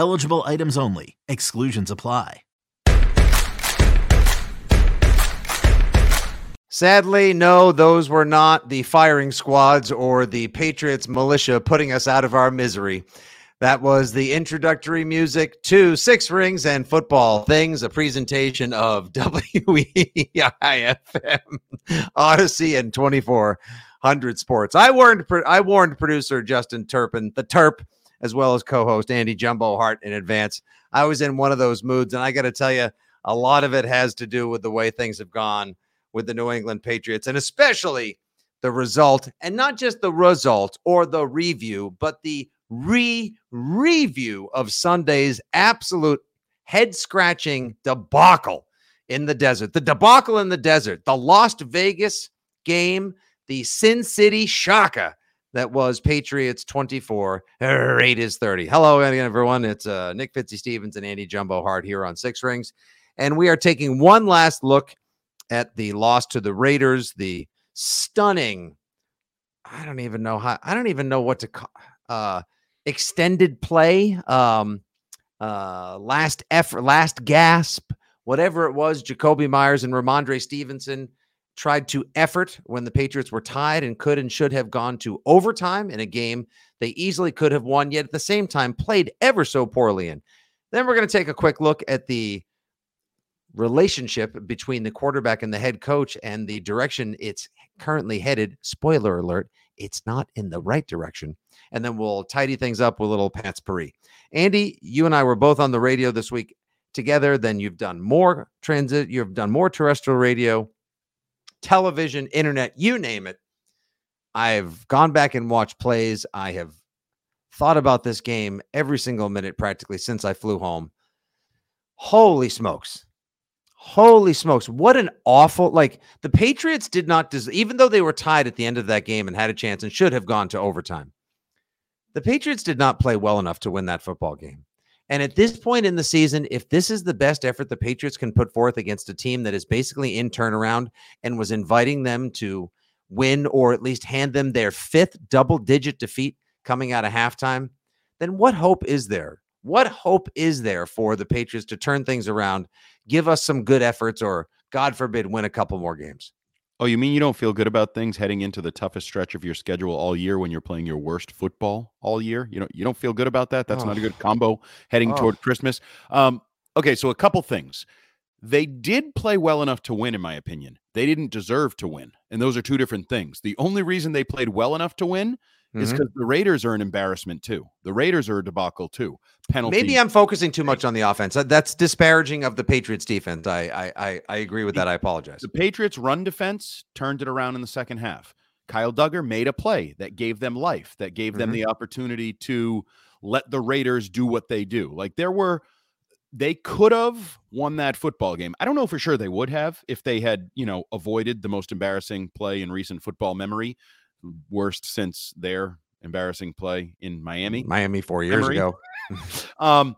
Eligible items only. Exclusions apply. Sadly, no, those were not the firing squads or the Patriots militia putting us out of our misery. That was the introductory music to Six Rings and Football Things, a presentation of WEIFM, Audacy, and 24 hundred sports. I warned I warned producer Justin Turpin, the Terp, as well as co-host Andy Jumbo Hart in advance. I was in one of those moods, and I got to tell you, a lot of it has to do with the way things have gone with the New England Patriots, and especially the result, and not just the result or the review, but the re-review of Sunday's absolute head-scratching debacle in the desert. The debacle in the desert, the Las Vegas game the Sin City Shaka that was Patriots 24, Raiders 30. Hello again, everyone. It's uh, Nick Fitzy Stevens and Andy Jumbo Hart here on Six Rings. And we are taking one last look at the loss to the Raiders, the stunning, I don't even know how, I don't even know what to call, uh, extended play, um, uh, last effort, last gasp, whatever it was, Jakobi Meyers and Rhamondre Stevenson tried to effort when the Patriots were tied and could and should have gone to overtime in a game they easily could have won, yet at the same time played ever so poorly in. Then we're going to take a quick look at the relationship between the quarterback and the head coach and the direction it's currently headed. Spoiler alert, it's not in the right direction. And then we'll tidy things up with a little Pat's Paris. Andy, you and I were both on the radio this week together. Then you've done more transit, you've done more terrestrial radio television, internet, you name it. I've gone back and watched plays. I have thought about this game every single minute practically since I flew home. Holy smokes. Holy smokes. What an awful like the Patriots did not des- even though they were tied at the end of that game and had a chance and should have gone to overtime. The Patriots did not play well enough to win that football game. And at this point in the season, if this is the best effort the Patriots can put forth against a team that is basically in turnaround and was inviting them to win or at least hand them their fifth double digit defeat coming out of halftime, then what hope is there? What hope is there for the Patriots to turn things around, give us some good efforts, or God forbid, win a couple more games? Oh, you mean you don't feel good about things heading into the toughest stretch of your schedule all year when you're playing your worst football all year? You know, you don't feel good about that. That's oh. not a good combo heading oh. toward Christmas. Um, okay, so a couple things. They did play well enough to win, in my opinion. They didn't deserve to win, and those are two different things. The only reason they played well enough to win mm-hmm. is because the Raiders are an embarrassment too. The Raiders are a debacle too. Penalty. Maybe I'm focusing too much on the offense. That's disparaging of the Patriots defense. I I I, I agree with that. I apologize. The Patriots run defense turned it around in the second half. Kyle Dugger made a play that gave them life, that gave them Mhm. the opportunity to let the Raiders do what they do. Like there were they could have won that football game. I don't know for sure they would have if they had, you know, avoided the most embarrassing play in recent football memory, worst since their embarrassing play in Miami. Miami four years Memory. ago. Um,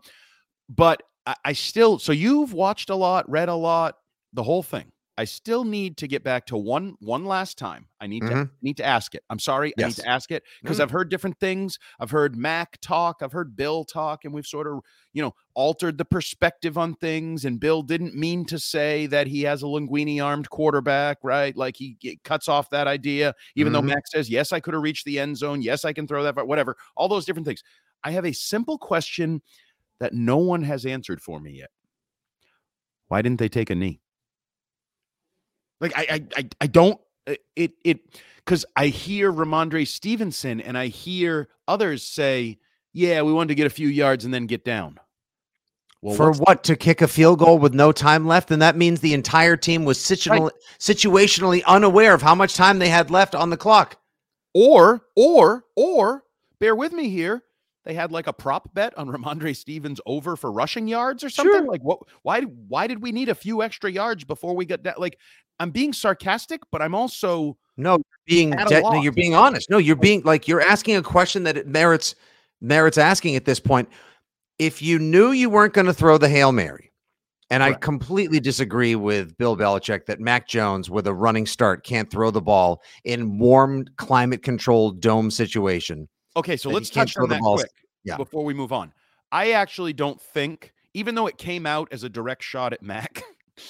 but I, I still so you've watched a lot, read a lot, the whole thing. I still need to get back to one one last time. I need to Mhm. need to ask it. I'm sorry, I need to ask it because Mm. I've heard different things. I've heard Mac talk, I've heard Bill talk, and we've sort of you know altered the perspective on things. And Bill didn't mean to say that he has a Linguini armed quarterback, right? Like he, cuts off that idea, even Mhm. though Mac says, "Yes, I could have reached the end zone. Yes, I can throw that, but whatever." All those different things. I have a simple question that no one has answered for me yet. Why didn't they take a knee? Like I I I, I don't uh, it it because I hear Rhamondre Stevenson and I hear others say, "Yeah, we wanted to get a few yards and then get down." Well, For what? To kick a field goal with no time left? And that means the entire team was situational, situationally unaware of how much time they had left on the clock. or or or bear with me here. They had like a prop bet on Rhamondre Stevens over for rushing yards or something. Sure. Like what? Why? Why did we need a few extra yards before we got that? Like I'm being sarcastic, but I'm also No, you're being de- no, you're being honest. No, you're being like you're asking a question that it merits merits asking at this point. If you knew you weren't going to throw the Hail Mary, and I completely disagree with Bill Belichick that Mac Jones with a running start can't throw the ball in warm climate controlled dome situation. Okay, so let's touch on the that quick Yeah. before we move on. I actually don't think, even though it came out as a direct shot at Mac,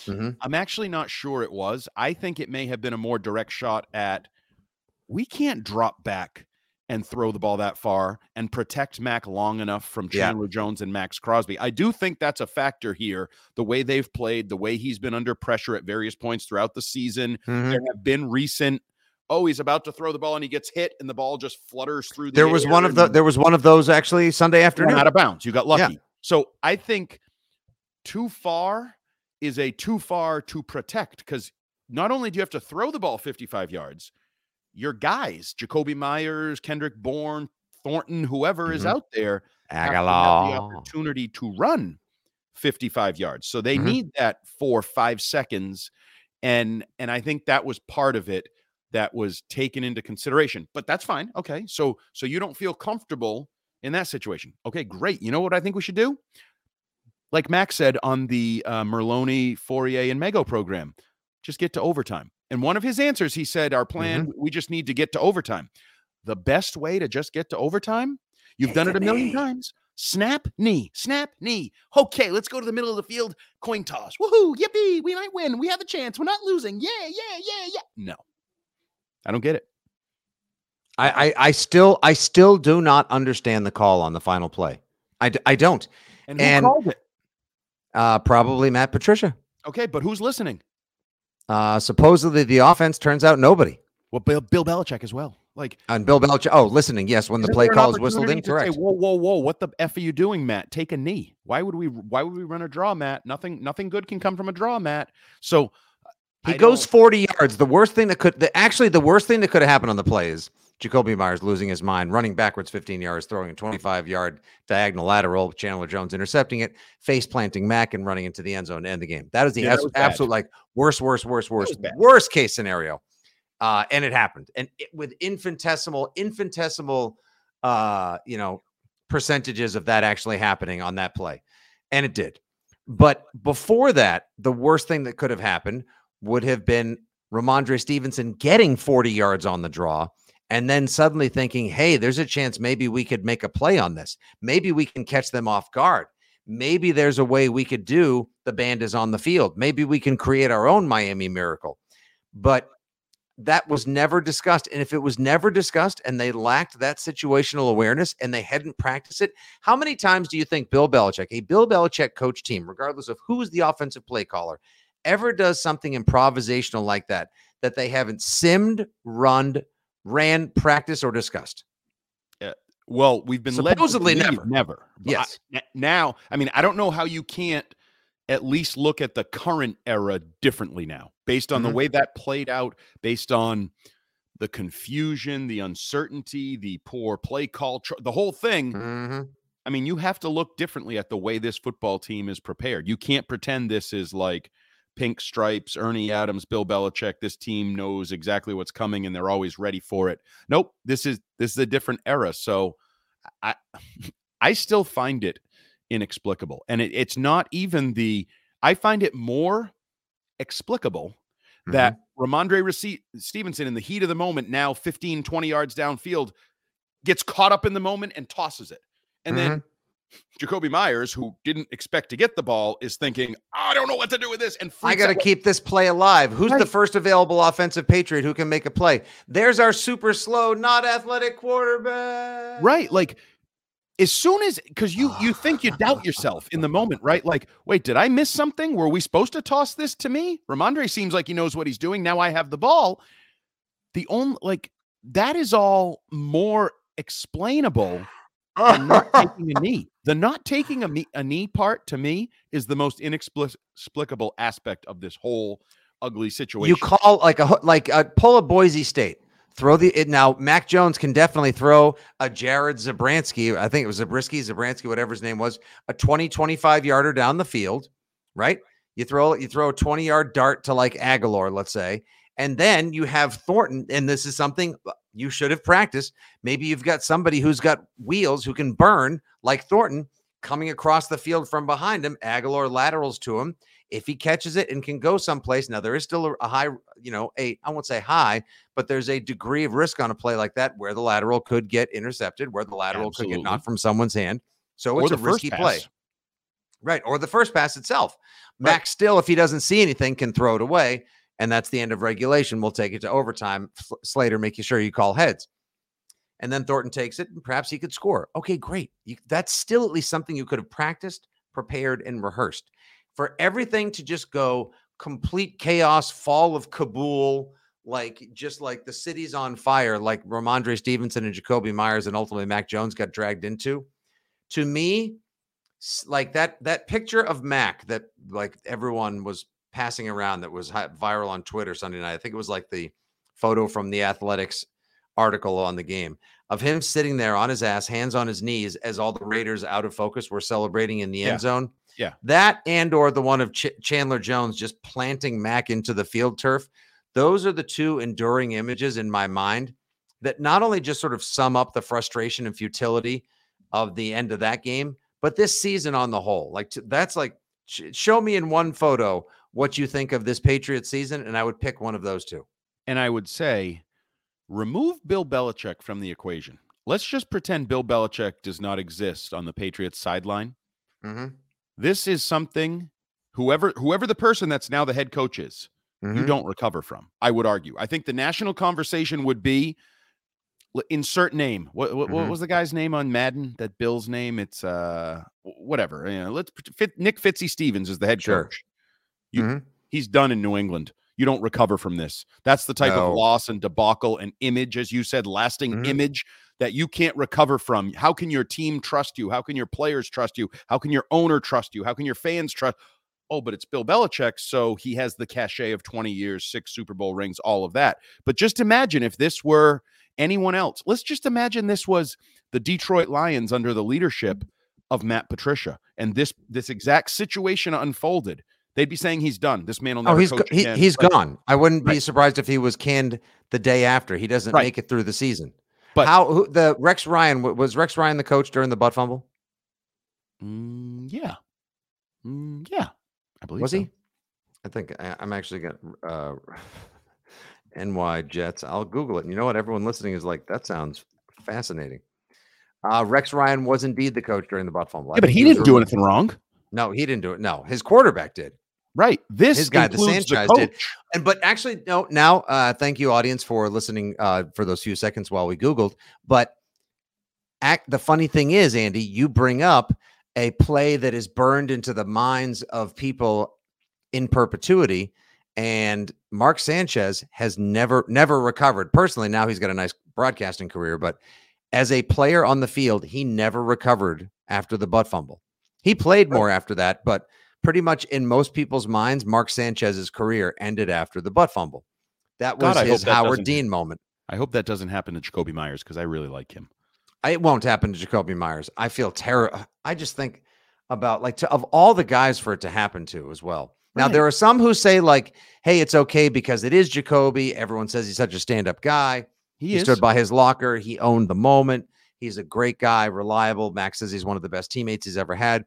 Mhm. I'm actually not sure it was. I think it may have been a more direct shot at we can't drop back and throw the ball that far and protect Mac long enough from Yeah. Chandler Jones and Maxx Crosby. I do think that's a factor here. The way they've played, the way he's been under pressure at various points throughout the season. Mhm. There have been recent. Oh, he's about to throw the ball and he gets hit, and the ball just flutters through. The There was one of the there was one of those actually Sunday afternoon. out of bounds. You got Yeah. lucky. So I think too far is a too far to protect because not only do you have to throw the ball 55 yards, your guys, Jakobi Meyers, Kendrick Bourne, Thornton, whoever is Mhm. out there, have have the opportunity to run 55 yards. So they Mhm. need that four, five seconds. And and I think that was part of it that was taken into consideration. But that's fine. Okay. So so you don't feel comfortable in that situation. Okay, great. You know what I think we should do? Like Max said on the uh, Merloni, Fauria, and Mego program, just get to overtime. And one of his answers, he said, Our plan, we just need to get to overtime. The best way to just get to overtime, you've Take done it a million times. Snap knee, snap knee. Okay, let's go to the middle of the field. Coin toss. Woohoo! Yippee! We might win. We have a chance. We're not losing. Yeah, yeah, yeah, yeah. No, I don't get it. I, I I still I still do not understand the call on the final play. I, I don't. And who And- called it? Uh, probably Matt Patricia. Okay, but who's listening? Uh, supposedly the offense turns out nobody. Well, Bill, Bill Belichick as well. Like And Bill Belichick. Oh, listening. Yes, when the play call is whistled opportunity in. to say, Correct. whoa, whoa, whoa! What the f are you doing, Matt? Take a knee. Why would we? Why would we run a draw, Matt? Nothing, nothing good can come from a draw, Matt. So He I goes don't- 40 yards. The worst thing that could, the, actually, the worst thing that could have happened on the play is Jakobi Meyers losing his mind, running backwards 15 yards, throwing a 25 yard diagonal lateral, Chandler Jones intercepting it, face planting Mac, and running into the end zone to end the game. That is the Yeah, that abs- absolute, like, worst, worst, worst, worst, worst case scenario. Uh, and it happened. And it, with infinitesimal, infinitesimal, uh, you know, percentages of that actually happening on that play. And it did. But before that, the worst thing that could have happened would have been Rhamondre Stevenson getting 40 yards on the draw and then suddenly thinking, hey, there's a chance maybe we could make a play on this. Maybe we can catch them off guard. Maybe there's a way we could do the band is on the field. Maybe we can create our own Miami miracle. But that was never discussed. And if it was never discussed and they lacked that situational awareness and they hadn't practiced it, how many times do you think Bill Belichick, a Bill Belichick coach team, regardless of who's the offensive play caller, ever does something improvisational like that that they haven't simmed, run, ran, practiced, or discussed? Yeah. well, we've been led to Supposedly believe never. never. But I- Yes. now, I mean, I don't know how you can't at least look at the current era differently now, based on Mhm. the way that played out, based on the confusion, the uncertainty, the poor play call, tr- the whole thing. Mm-hmm. I mean, you have to look differently at the way this football team is prepared. You can't pretend this is like pink stripes, Ernie Adams, Bill Belichick. This team knows exactly what's coming and they're always ready for it. Nope, this is this is a different era. So I I still find it inexplicable. And it, it's not even the I find it more explicable that mm-hmm. Rhamondre Rece- Stevenson in the heat of the moment, now 15, 20 yards downfield, gets caught up in the moment and tosses it. And then mm-hmm. Jakobi Meyers, who didn't expect to get the ball, is thinking, I don't know what to do with this. And I got to keep this play alive. Who's the first available offensive Patriot who can make a play? There's our super slow, not athletic quarterback. right. Like as soon as because you you think you doubt yourself in the moment, right? Like, wait, did I miss something? Were we supposed to toss this to me? Rhamondre seems like he knows what he's doing. Now I have the ball. The only like that is all more explainable than not taking a knee. The not taking a, me- a knee part to me is the most inexplicable aspect of this whole ugly situation. You call like a like a pull a Boise State. Throw the it now. Mac Jones can definitely throw a Jared Zabransky. I think it was Zabriskie, Zabransky, whatever his name was, a 20, 25 yarder down the field, right? You throw you throw a 20 yard dart to like Agholor, let's say, and then you have Thornton, and this is something you should have practiced. Maybe you've got somebody who's got wheels who can burn like Thornton coming across the field from behind him. Agholor laterals to him. If he catches it and can go someplace, now there is still a, high, you know, a I won't say high, but there's a degree of risk on a play like that where the lateral could get intercepted, where the lateral could get Absolutely. knocked from someone's hand. So Or it's a risky play. Right. Or the first pass itself. Right. Max still, if he doesn't see anything, can throw it away. And that's the end of regulation. We'll take it to overtime. Slater, you sure you call heads. And then Thornton takes it, and perhaps he could score. Okay, great. You, that's still at least something you could have practiced, prepared, and rehearsed. For everything to just go complete chaos, fall of Kabul, like just like the city's on fire, like Rhamondre Stevenson and Jakobi Meyers and ultimately Mac Jones got dragged into. To me, like that that picture of Mac that like everyone was passing around that was viral on Twitter Sunday night. I think it was like the photo from the Athletic's article on the game of him sitting there on his ass, hands on his knees, as all the Raiders out of focus were celebrating in the Yeah. end zone. Yeah. that and or the one of Ch- Chandler Jones just planting Mac into the field turf. Those are the two enduring images in my mind that not only just sort of sum up the frustration and futility of the end of that game, but this season on the whole. Like that's like sh- show me in one photo what you think of this Patriot season, and I would pick one of those two. And I would say, remove Bill Belichick from the equation. Let's just pretend Bill Belichick does not exist on the Patriots sideline. Mm-hmm. This is something whoever whoever the person that's now the head coach is, Mm-hmm. you don't recover from. I would argue. I think the national conversation would be insert name. What what, what Mhm. was the guy's name on Madden? That Bill's name? It's uh whatever. You know, let's Nick Fitzy Stevens is the head Sure. coach. You, Mhm. He's done in New England. You don't recover from this. That's the type No. of loss and debacle and image, as you said, lasting Mhm. image that you can't recover from. How can your team trust you? How can your players trust you? How can your owner trust you? How can your fans trust? Oh, but it's Bill Belichick, so he has the cachet of 20 years, six Super Bowl rings, all of that. But just imagine if this were anyone else. Let's just imagine this was the Detroit Lions under the leadership of Matt Patricia, and this this exact situation unfolded. They'd be saying he's done. This man will never Oh, he's go- coach he, again. he's Like, gone. I wouldn't be surprised if he was canned the day after. He doesn't Right. make it through the season. But- how who, the Rex Ryan was Rex Ryan the coach during the butt fumble? Mm, yeah, Mm, yeah, I believe Was so. he? I think I, I'm actually got uh, NY Jets. I'll Google it. And you know what? Everyone listening is like, that sounds fascinating. Uh, Rex Ryan was indeed the coach during the butt fumble. Yeah, but think he didn't do anything wrong, No, he didn't do it. No, his quarterback did. Right? This His guy, the Sanchez, coach. did. And but actually, no. Now, uh, thank you, audience, for listening uh, for those few seconds while we Googled. But act, the funny thing is, Andy, you bring up a play that is burned into the minds of people in perpetuity, and Mark Sanchez has never never recovered. Personally, now he's got a nice broadcasting career, but as a player on the field, he never recovered after the butt fumble. He played more after that, but pretty much in most people's minds, Mark Sanchez's career ended after the butt fumble. That was God, his that Howard Dean moment. I hope that doesn't happen to Jakobi Meyers because I really like him. It won't happen to Jakobi Meyers. I feel terror. I just think about like to, of all the guys for it to happen to as well. Now there are some who say like, "Hey, it's okay because it is Jakobi." Everyone says he's such a stand-up guy. He, He, is. stood by his locker. He owned the moment. He's a great guy, reliable. Max says he's one of the best teammates he's ever had.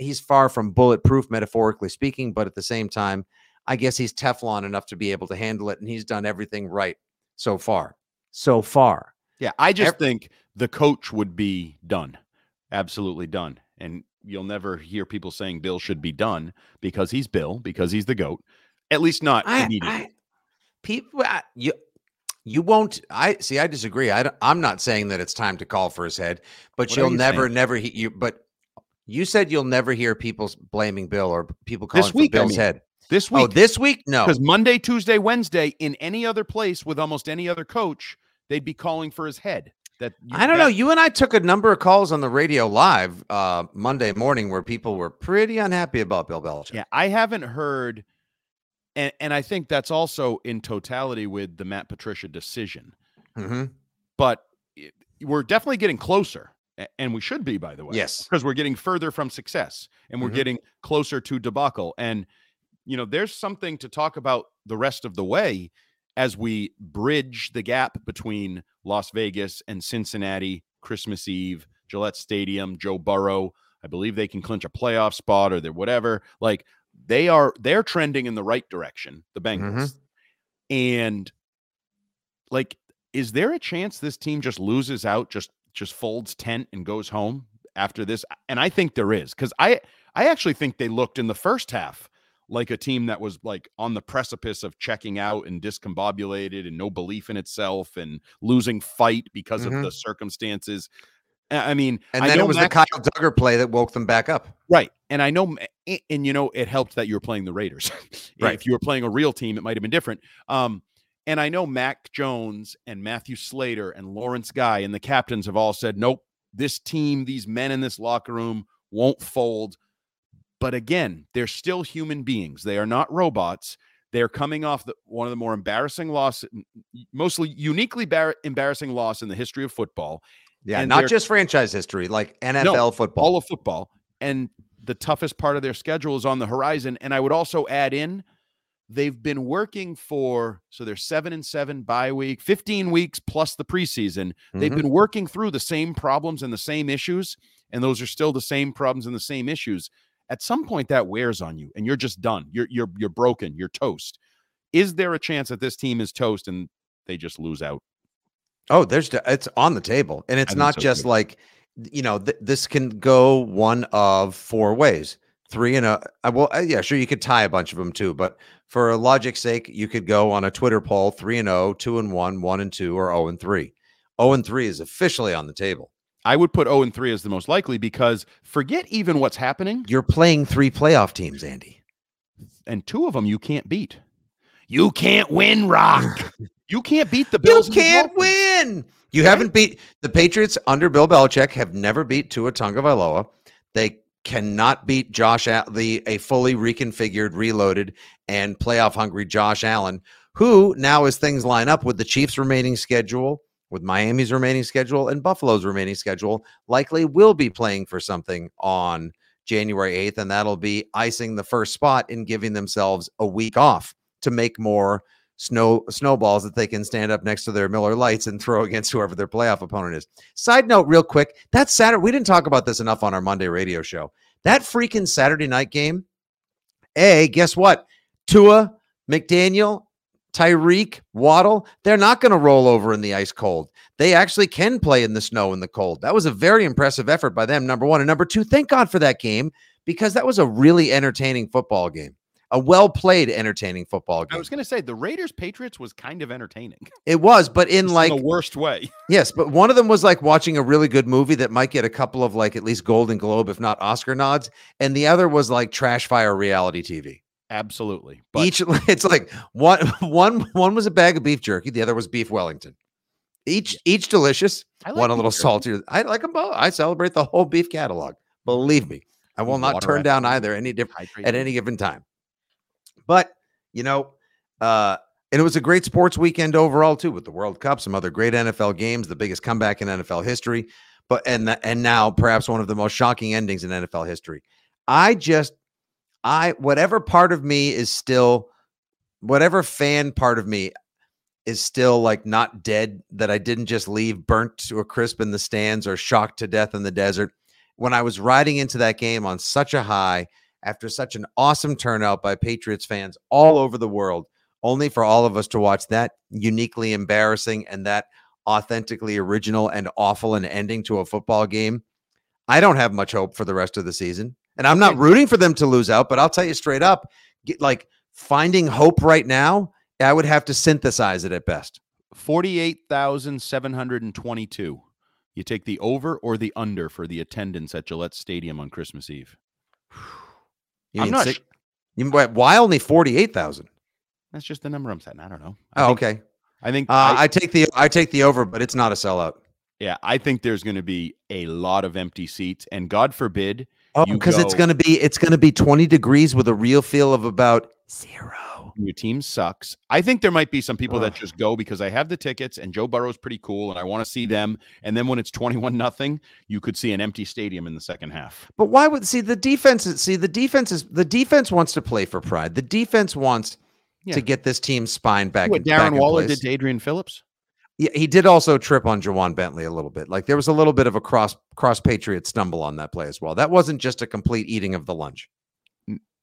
He's far from bulletproof, metaphorically speaking, but at the same time, I guess he's Teflon enough to be able to handle it, and he's done everything right so far. So far, Yeah, I just Ev- think the coach would be done, absolutely done, and you'll never hear people saying Bill should be done because he's Bill, because he's the goat. At least not I, immediately. I people I- you you won't i see i disagree I, i'm not saying that it's time to call for his head but what you'll you never saying? never you but you said you'll never hear people blaming bill or people calling This week, for I bill's mean. head this week. oh week, this week no because Monday, Tuesday, Wednesday, in any other place with almost any other coach, they'd be calling for his head. That you- i don't know you and i took a number of calls on the radio live uh monday morning where people were pretty unhappy about bill belichick Yeah, I haven't heard, and and I think that's also in totality with the Matt Patricia decision. hmm But it- we're definitely getting closer, and we should be, by the way. yes because we're getting further from success and we're Mhm. getting closer to debacle. And you know, there's something to talk about the rest of the way as we bridge the gap between Las Vegas and Cincinnati, Christmas Eve, Gillette Stadium, Joe Burrow. I believe they can clinch a playoff spot or they're whatever. Like they are, they're trending in the right direction, the Bengals. And like, is there a chance this team just loses out, just just folds tent and goes home after this? And I think there is because I I actually think they looked in the first half like a team that was like on the precipice of checking out and discombobulated and no belief in itself and losing fight because Mhm. of the circumstances. I mean, and then it was Mac the kyle dugger play that woke them back up Right. And I know, and you know, it helped that you were playing the Raiders. Right. If you were playing a real team, it might have been different. Um, and I know Mac Jones and Matthew Slater and Lawrence Guy and the captains have all said, nope, this team, these men in this locker room won't fold. But again, they're still human beings. They are not robots. They're coming off the, one of the more embarrassing loss, mostly uniquely bar- embarrassing loss in the history of football yeah And not just franchise history like nfl football all of football and the toughest part of their schedule is on the horizon and i would also add in they've been working for so they're 7 and 7 bye week 15 weeks plus the preseason they've Mhm. been working through the same problems and the same issues and those are still the same problems and the same issues at some point that wears on you and you're just done you're you're you're broken you're toast is there a chance that this team is toast and they just lose out Oh, there's it's on the table, and it's not so, just too. like you know th- this can go one of four ways. Three and a uh, well, uh, yeah, sure, you could tie a bunch of them too, but for logic's sake, you could go on a Twitter poll: three and oh, two and one, one and two, or zero and three. Zero and three is officially on the table. I would put 0 and 3 as the most likely because forget even what's happening. You're playing three playoff teams, Andy. and two of them you can't beat. You can't win, Rock. you can't beat the Bills. you can't win. You haven't beat the Patriots under Bill Belichick. Have never beat Tua Tagovailoa. They cannot beat Josh the a fully reconfigured, reloaded, and playoff hungry Josh Allen, who now as things line up with the Chiefs' remaining schedule, with Miami's remaining schedule, and Buffalo's remaining schedule, likely will be playing for something on January 8th, and that'll be icing the first spot in giving themselves a week off to make more snow snowballs that they can stand up next to their Miller Lights and throw against whoever their playoff opponent is. Side note, real quick, that Saturday we didn't talk about this enough on our Monday radio show. That freaking Saturday night game. A, guess what? Tua, McDaniel, Tyreek, Waddle, they're not going to roll over in the ice cold. They actually can play in the snow and the cold. That was a very impressive effort by them, number one. And number two, thank God for that game because that was a really entertaining football game. A well played, entertaining football game. I was going to say the Raiders Patriots was kind of entertaining It was, but in like the worst way. yes, but one of them was like watching a really good movie that might get a couple of like at least Golden Globe, if not Oscar nods, and the other was like trash fire reality TV. Absolutely. But Each it's like one one one was a bag of beef jerky, the other was beef Wellington. Each each delicious, I like one a little jerky. saltier. I like them both. I celebrate the whole beef catalog. Believe me, I will not turn down either any different at any given time. But you know, uh, And it was a great sports weekend overall too, with the World Cup, some other great NFL games, the biggest comeback in NFL history, but and the, and now perhaps one of the most shocking endings in NFL history. I just, I whatever part of me is still, whatever fan part of me is still like not dead that I didn't just leave burnt to a crisp in the stands or shocked to death in the desert. When I was riding into that game on such a high after such an awesome turnout by Patriots fans all over the world only for all of us to watch that uniquely embarrassing and that authentically original and awful an ending to a football game. I don't have much hope for the rest of the season. And I'm not rooting for them to lose out, but I'll tell you straight up, get, like finding hope right now, I would have to synthesize it at best. 48,722. You take the over or the under for the attendance at Gillette Stadium on Christmas Eve. You I'm not six, sh- you, why only 48,000? That's just the number I'm setting. I don't know. I Oh, think, okay. I think Uh, I- I take the I take the over, but it's not a sellout. yeah, I think there's going to be a lot of empty seats, and God forbid, Oh, because it's gonna be it's gonna be 20 degrees with a real feel of about zero. Your team sucks. I think there might be some people that just go because I have the tickets and Joe Burrow's pretty cool, and I want to see them. And then when it's twenty-one nothing, you could see an empty stadium in the second half. But why would see the defense? is- See the defense is the defense wants to play for pride. The defense wants Yeah. to get this team's spine back. what in- back Darren in Waller did to Adrian Phillips. Yeah, he did also trip on Ja'Whaun Bentley a little bit. Like there was a little bit of a cross cross patriot stumble on that play as well. That wasn't just a complete eating of the lunch.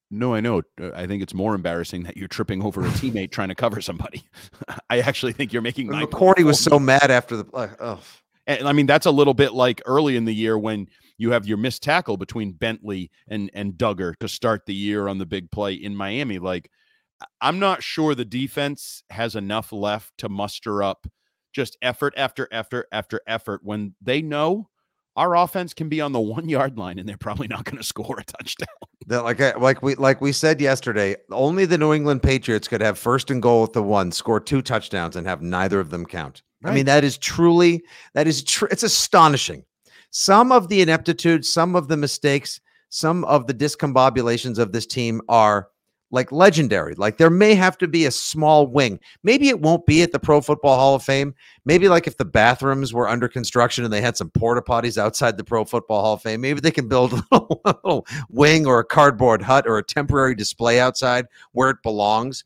No, I know. Uh, I think it's more embarrassing that you're tripping over a teammate trying to cover somebody. I actually think you're making my McCourty was so mad after the. Oh. And I mean, that's a little bit like early in the year when you have your missed tackle between Bentley and and Dugger to start the year on the big play in Miami. Like, I'm not sure the defense has enough left to muster up just effort after effort after effort when they know our offense can be on the one yard line and they're probably not going to score a touchdown. That like I- like we like we said yesterday, only the New England Patriots could have first and goal at the one, score two touchdowns, and have neither of them count. I mean, that is truly that is true. It's astonishing. Some of the ineptitude, some of the mistakes, some of the discombobulations of this team are like legendary. Like there may have to be a small wing. Maybe it won't be at the Pro Football Hall of Fame. Maybe like if the bathrooms were under construction and they had some porta potties outside the Pro Football Hall of Fame, maybe they can build a little, little wing or a cardboard hut or a temporary display outside where it belongs.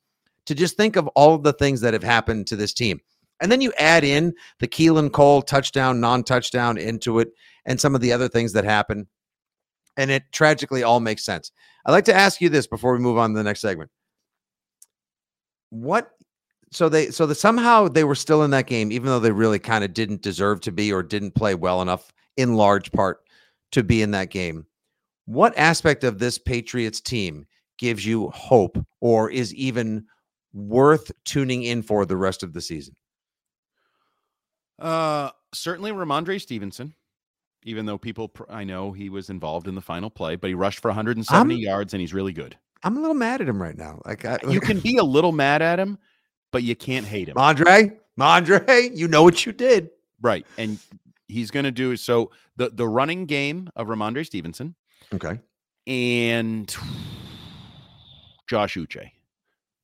To just think of all of the things that have happened to this team. And then you add in the Keelan Cole touchdown, non touchdown into it, and some of the other things that happen. And it tragically all makes sense. I'd like to ask you this before we move on to the next segment. What so they so that somehow they were still in that game, even though they really kind of didn't deserve to be or didn't play well enough in large part to be in that game. What aspect of this Patriots team gives you hope or is even worth tuning in for the rest of the season? Uh, certainly Rhamondre Stevenson, even though people, pr- I know he was involved in the final play, but he rushed for 170 I'm- yards and he's really good. I'm a little mad at him right now. Like I, You can be a little mad at him, but you can't hate him. Andre, Andre, you know what you did. Right. And he's going to do so the, the running game of Rhamondre Stevenson Okay. and Josh Uche.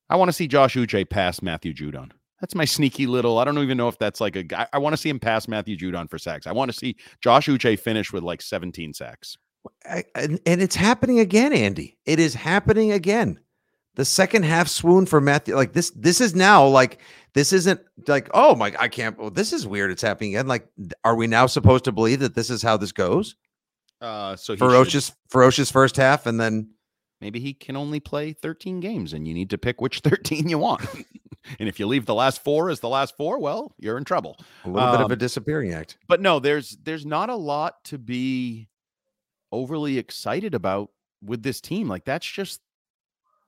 I want to see Josh Uche pass Matthew Judon. That's my sneaky little. I don't even know if that's like a guy. I want to see him pass Matthew Judon for sacks. I want to see Josh Uche finish with like 17 sacks. I, and, and it's happening again, Andy. It is happening again. The second half swoon for Matthew, like this, this is now like this isn't like oh my, I can't. Well, this is weird. It's happening again. Like, are we now supposed to believe that this is how this goes? Uh, so he should- Ferocious, ferocious first half, and then maybe he can only play 13 games and you need to pick which 13 you want. and if you leave the last four as the last four, well, you're in trouble. a little bit of Um, a disappearing act. But no, there's there's not a lot to be overly excited about with this team. Like that's just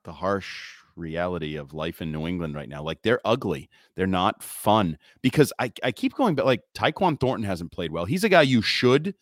the harsh reality of life in New England right now. Like they're ugly. They're not fun because I, I keep going, but like Tyquan Thornton hasn't played well. He's a guy you should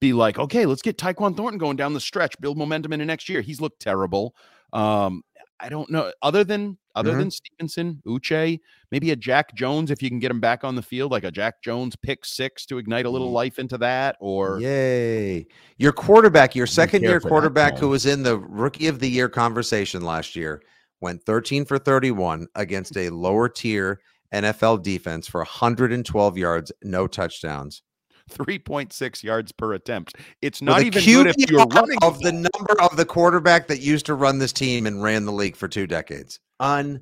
be like, okay, let's get Tyquan Thornton going down the stretch, build momentum into next year. He's looked terrible. Um, I don't know. Other than other Mhm. than Stevenson, Uche, maybe a Jack Jones if you can get him back on the field, like a Jack Jones pick six to ignite a little life into that, or Yay. Your quarterback, your second year quarterback who was in the rookie of the year conversation last year, went 13 for 31 against a lower tier NFL defense for 112 yards, no touchdowns. 3.6 yards per attempt. It's not a even good if you're running of the number of the quarterback that used to run this team and ran the league for two decades. Un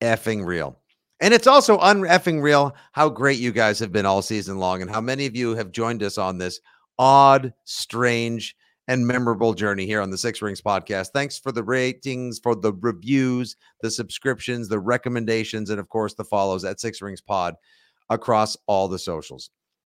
effing real. And it's also un effing real how great you guys have been all season long and how many of you have joined us on this odd, strange, and memorable journey here on the Six Rings podcast. Thanks for the ratings, for the reviews, the subscriptions, the recommendations, and of course the follows at Six Rings Pod across all the socials.